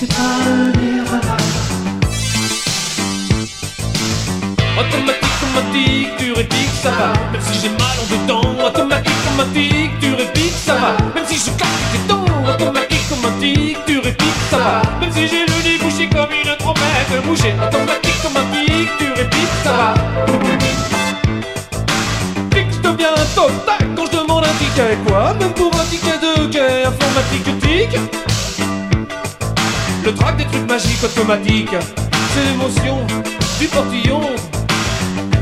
c'est pas un miroir. Automatique, automatique, tu répliques, ça va. Même si j'ai mal en dedans, automatique, automatique, tu répliques, ça va. Même si je claque tes dents, automatique, automatique, tu répliques, ça va. Même si j'ai le nez bouché comme une trompette bouchée, automatique, automatique, tu répliques, ça va. Fixe devient total quand je demande un ticket, quoi? Même pour un ticket de guerre, informatique, tic des trucs magiques automatiques. C'est l'émotion du portillon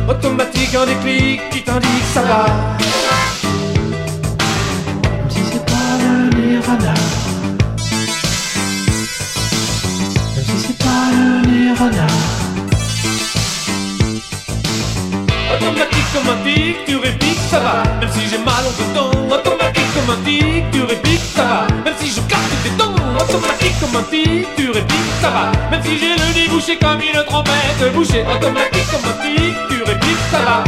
automatique, un déclic qui t'indique ça va. Même si c'est pas le nirvana. Même si c'est pas le nirvana. Automatique comme un tic, tu répliques, ça va. Même si j'ai mal au temps, automatique comme un tic, tu répliques, ça va. Même si je casse tes dents automatique comme un petit, tu répliques, ça va. Même si j'ai le nez bouché comme une trompette, bouché automatique comme un petit, tu répliques, ça va.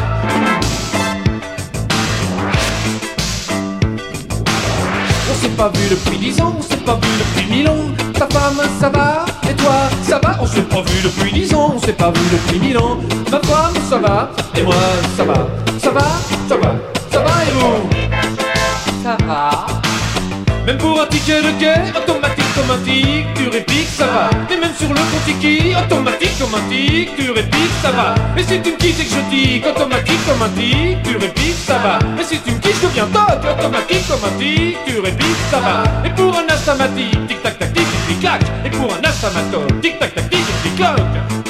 On s'est pas vu depuis dix ans, on s'est pas vu depuis mille ans. Ta femme, ça va, et toi, ça va. On s'est pas vu depuis dix ans, on s'est pas vu depuis mille ans. Ma femme, ça va, et moi, ça va, ça va, ça va, ça va, et vous, ça va. Même pour un ticket de quai, automatique, tu répiques, ça va. T'es même sur le qui automatique, automatique, tu répiques, ça va. Et si tu me quittes et que je dis automatique, automatique, tu répiques, ça va. Et si tu me quittes, je deviens toc, automatique, automatique, tu répiques, ça va. Et pour un asthmatique, tic tac tac tic tic tac. Et pour un asthmatique, tic tac tac tic tic tac.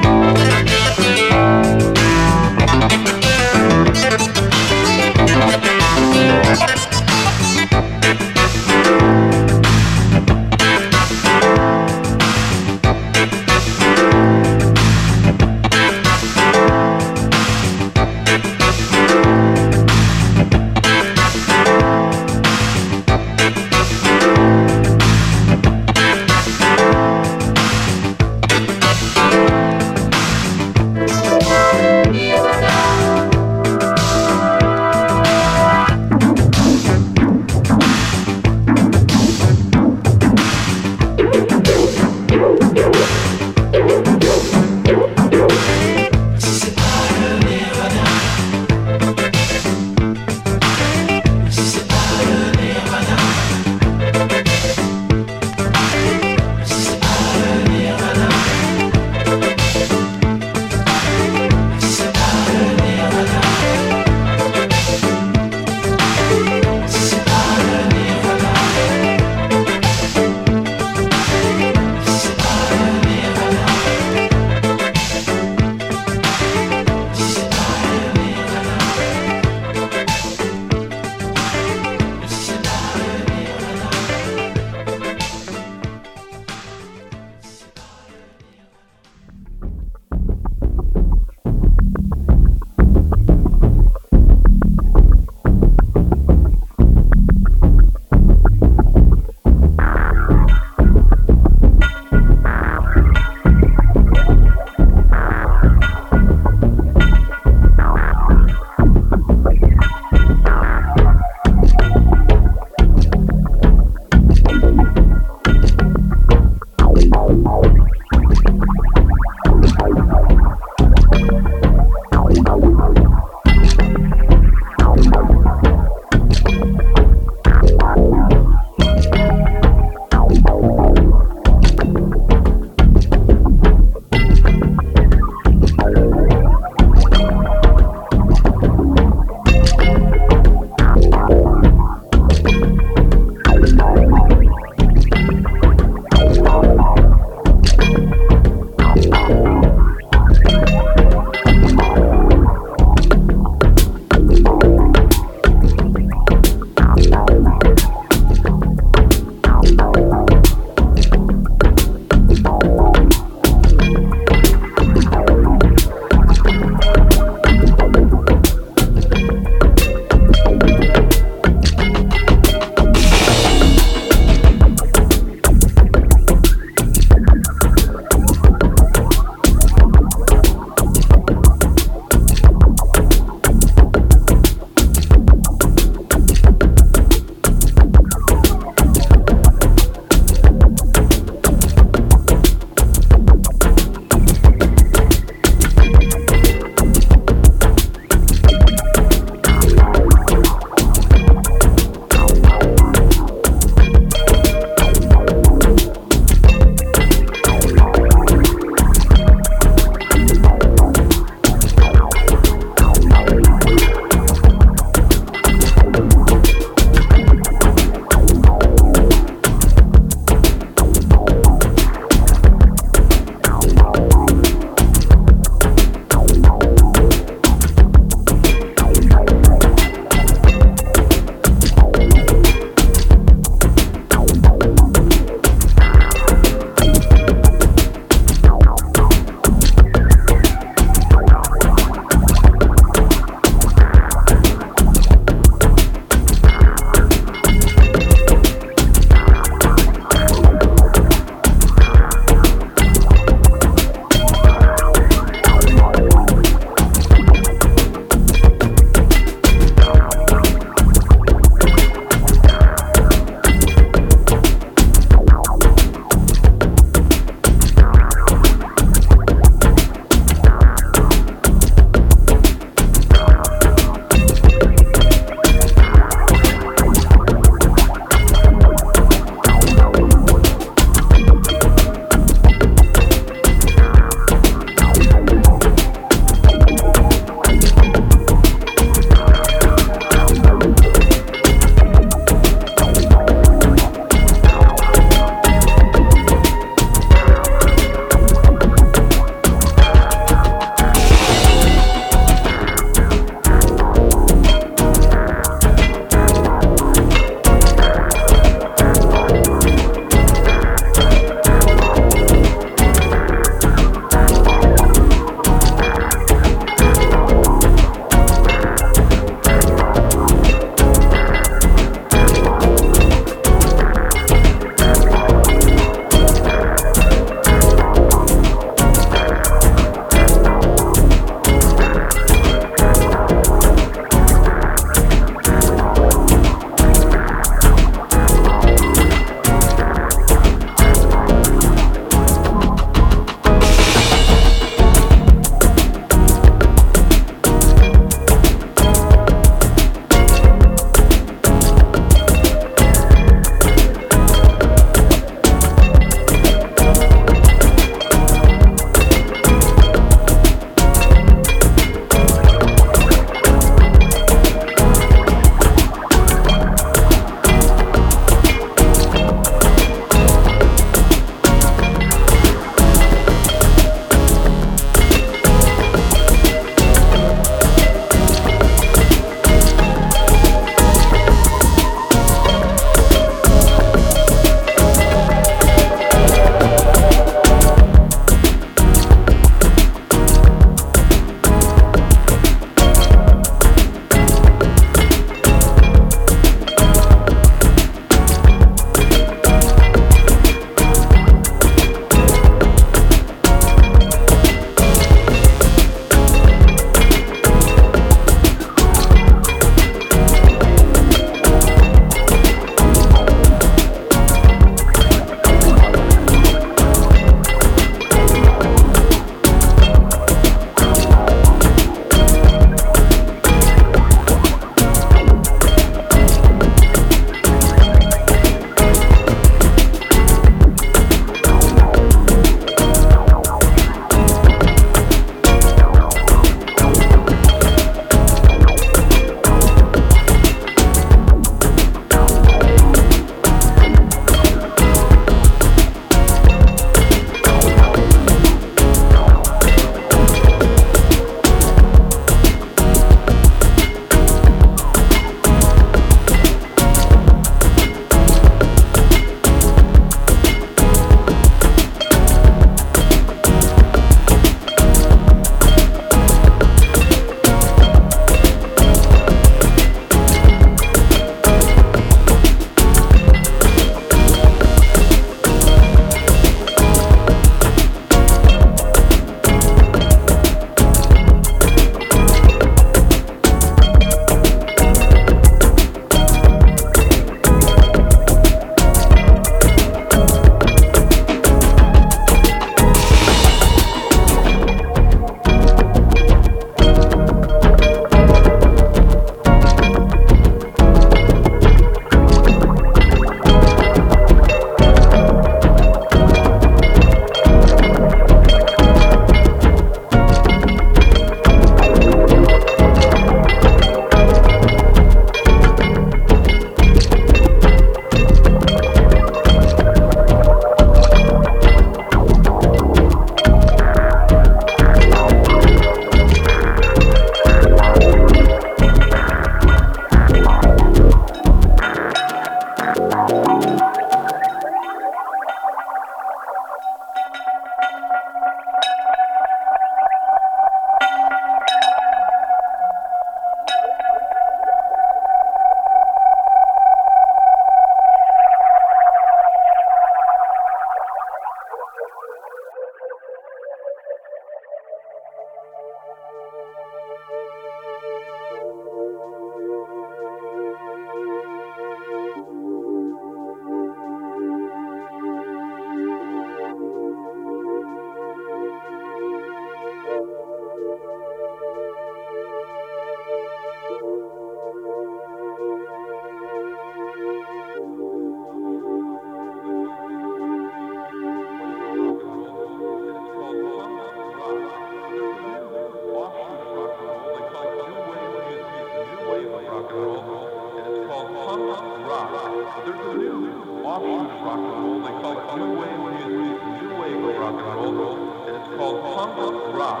Punk rock.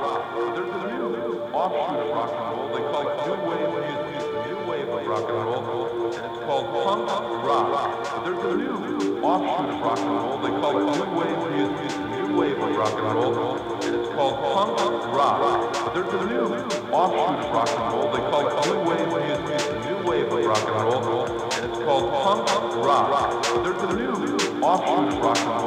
There's a new offshoot of rock and roll. They call it new wave music. New wave of rock and roll, and it's called punk rock. There's a new offshoot of rock and roll. They call it new wave music. New wave of rock and roll, and it's called punk rock. There's a new offshoot of rock and roll. They call it new wave music. New wave of rock and roll, and it's called punk rock. There's a new offshoot of rock and roll.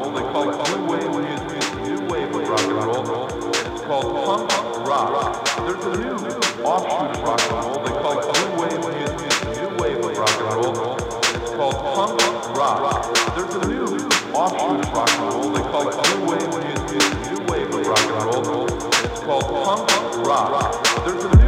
called punk rock. There's a new offshoot of rock and roll. They call it new wave music, new wave of rock and roll. It's called punk rock. There's a new offshoot of rock and roll. They call it new wave music, new wave of rock and roll. It's called punk rock. There's a new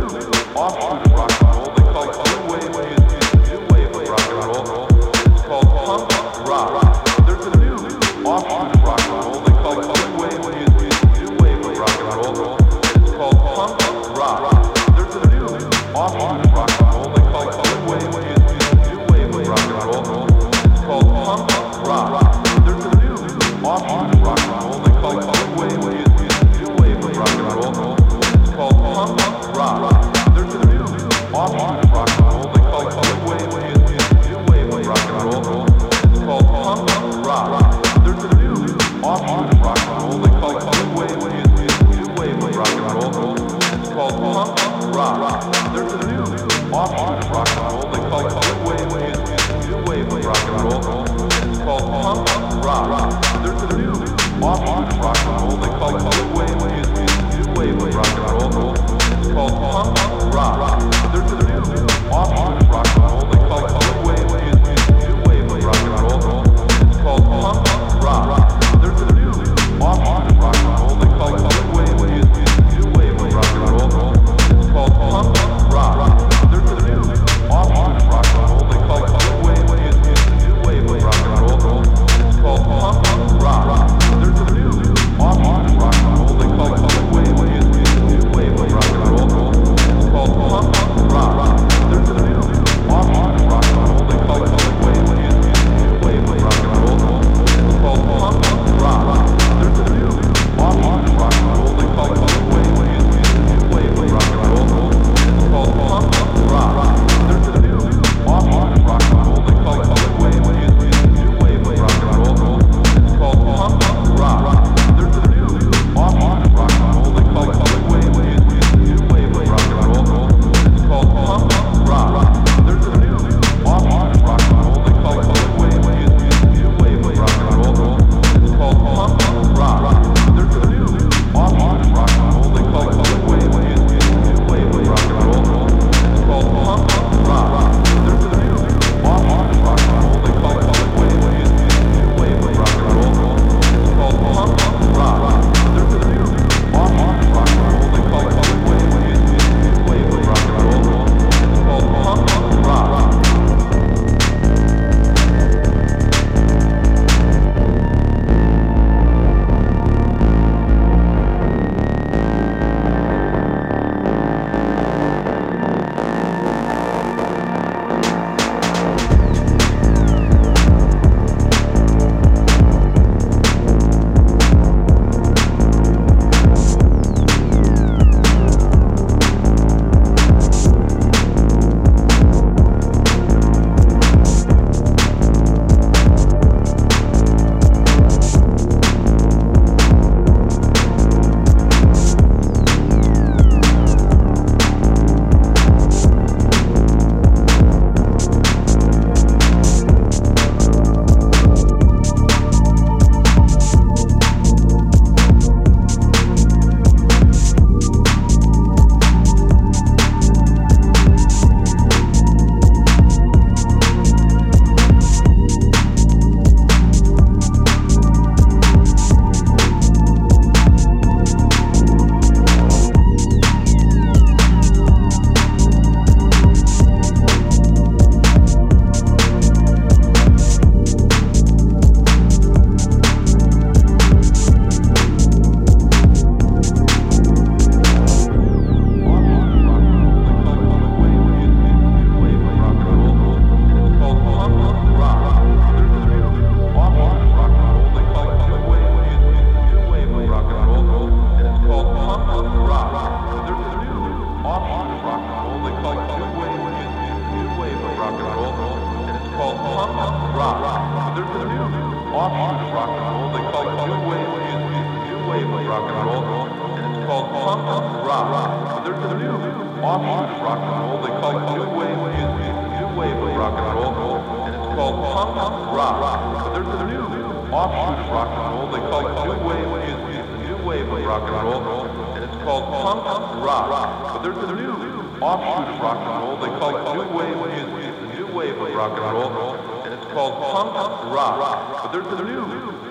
wave of rock and roll, and it's called punk rock. But there's a new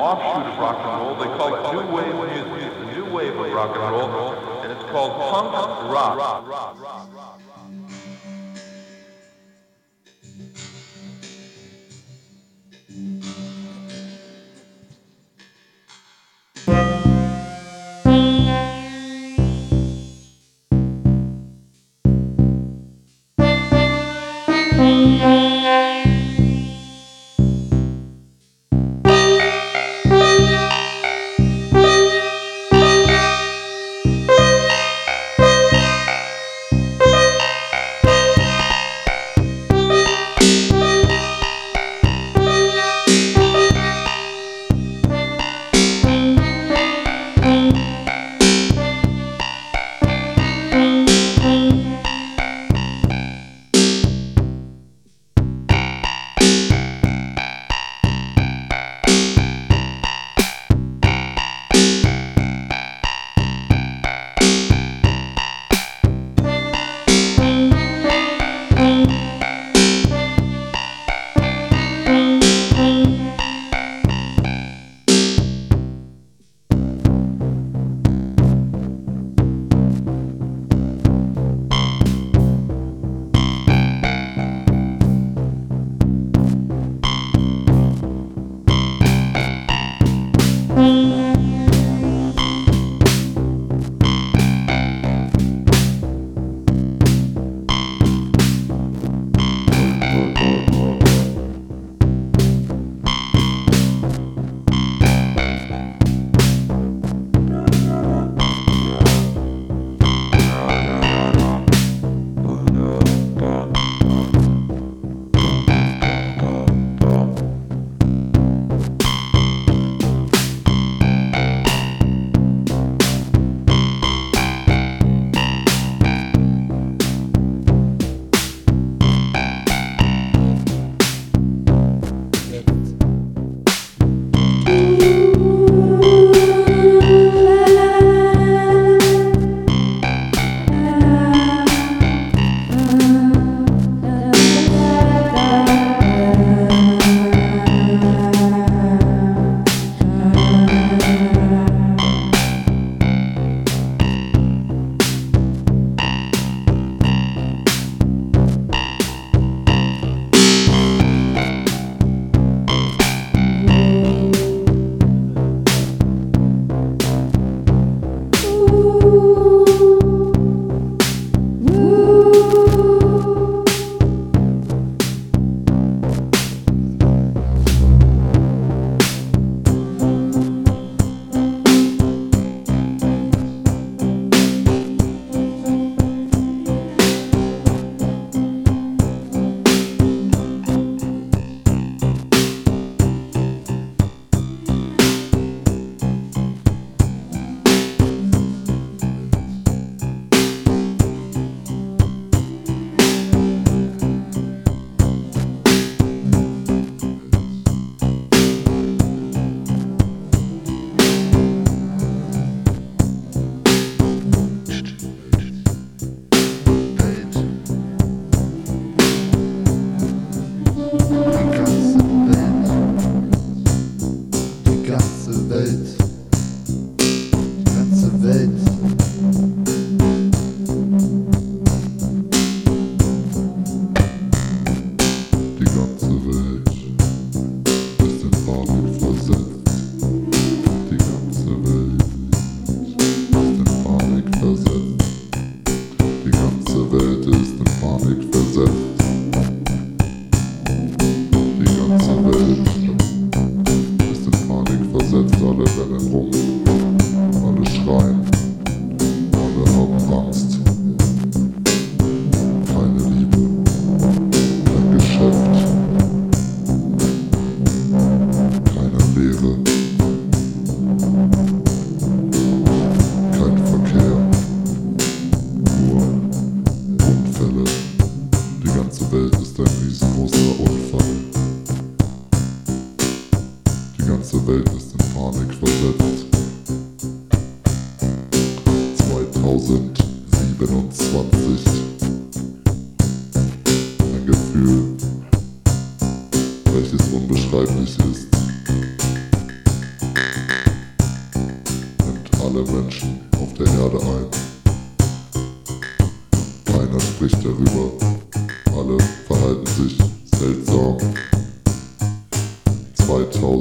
offshoot of rock and roll. They call it new wave music, new wave of rock and roll, and it's called punk rock.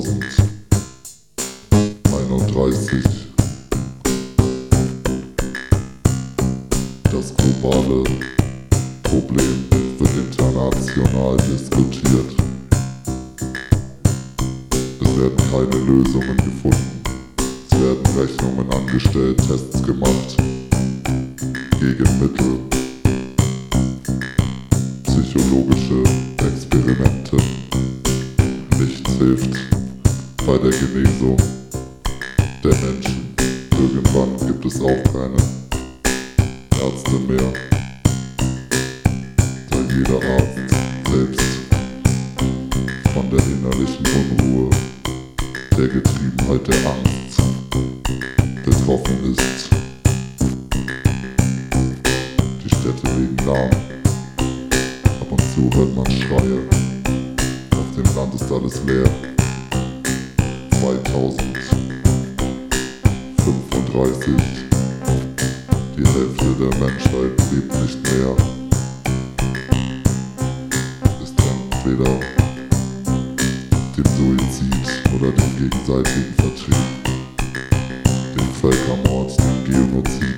2031 Das globale Problem wird international diskutiert. Es werden keine Lösungen gefunden. Es werden Rechnungen angestellt, Tests gemacht. Gegenmittel. Psychologische Experimente. Nichts hilft bei der Genesung der Menschen. Irgendwann gibt es auch keine Ärzte mehr. Da jeder Arzt selbst von der innerlichen Unruhe, der Getriebenheit der Angst betroffen ist. 2035 Die Hälfte der Menschheit lebt nicht mehr. Ist entweder dem Suizid oder dem gegenseitigen Vertrieb, dem Völkermord, dem Genozid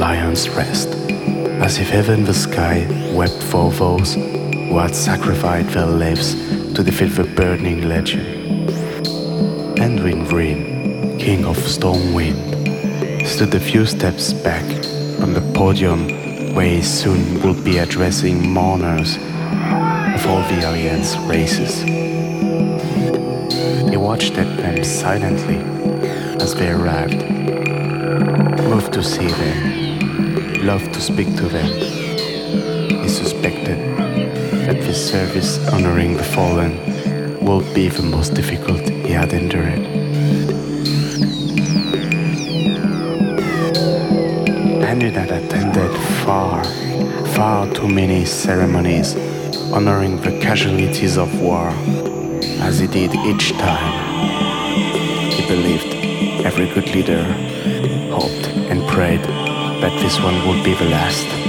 Lion's Rest, as if heaven the sky wept for those who had sacrificed their lives to defeat the Burning Legion. Anduin Wrynn, king of Stormwind, stood a few steps back from the podium where he soon would be addressing mourners of all the Alliance races. He watched at them silently as they arrived, moved to see them, loved to speak to them. He suspected that this service honoring the fallen would be the most difficult he had endured. Henry had attended far, far too many ceremonies honoring the casualties of war, as he did each time. He believed every good leader hoped and prayed that this one would be the last.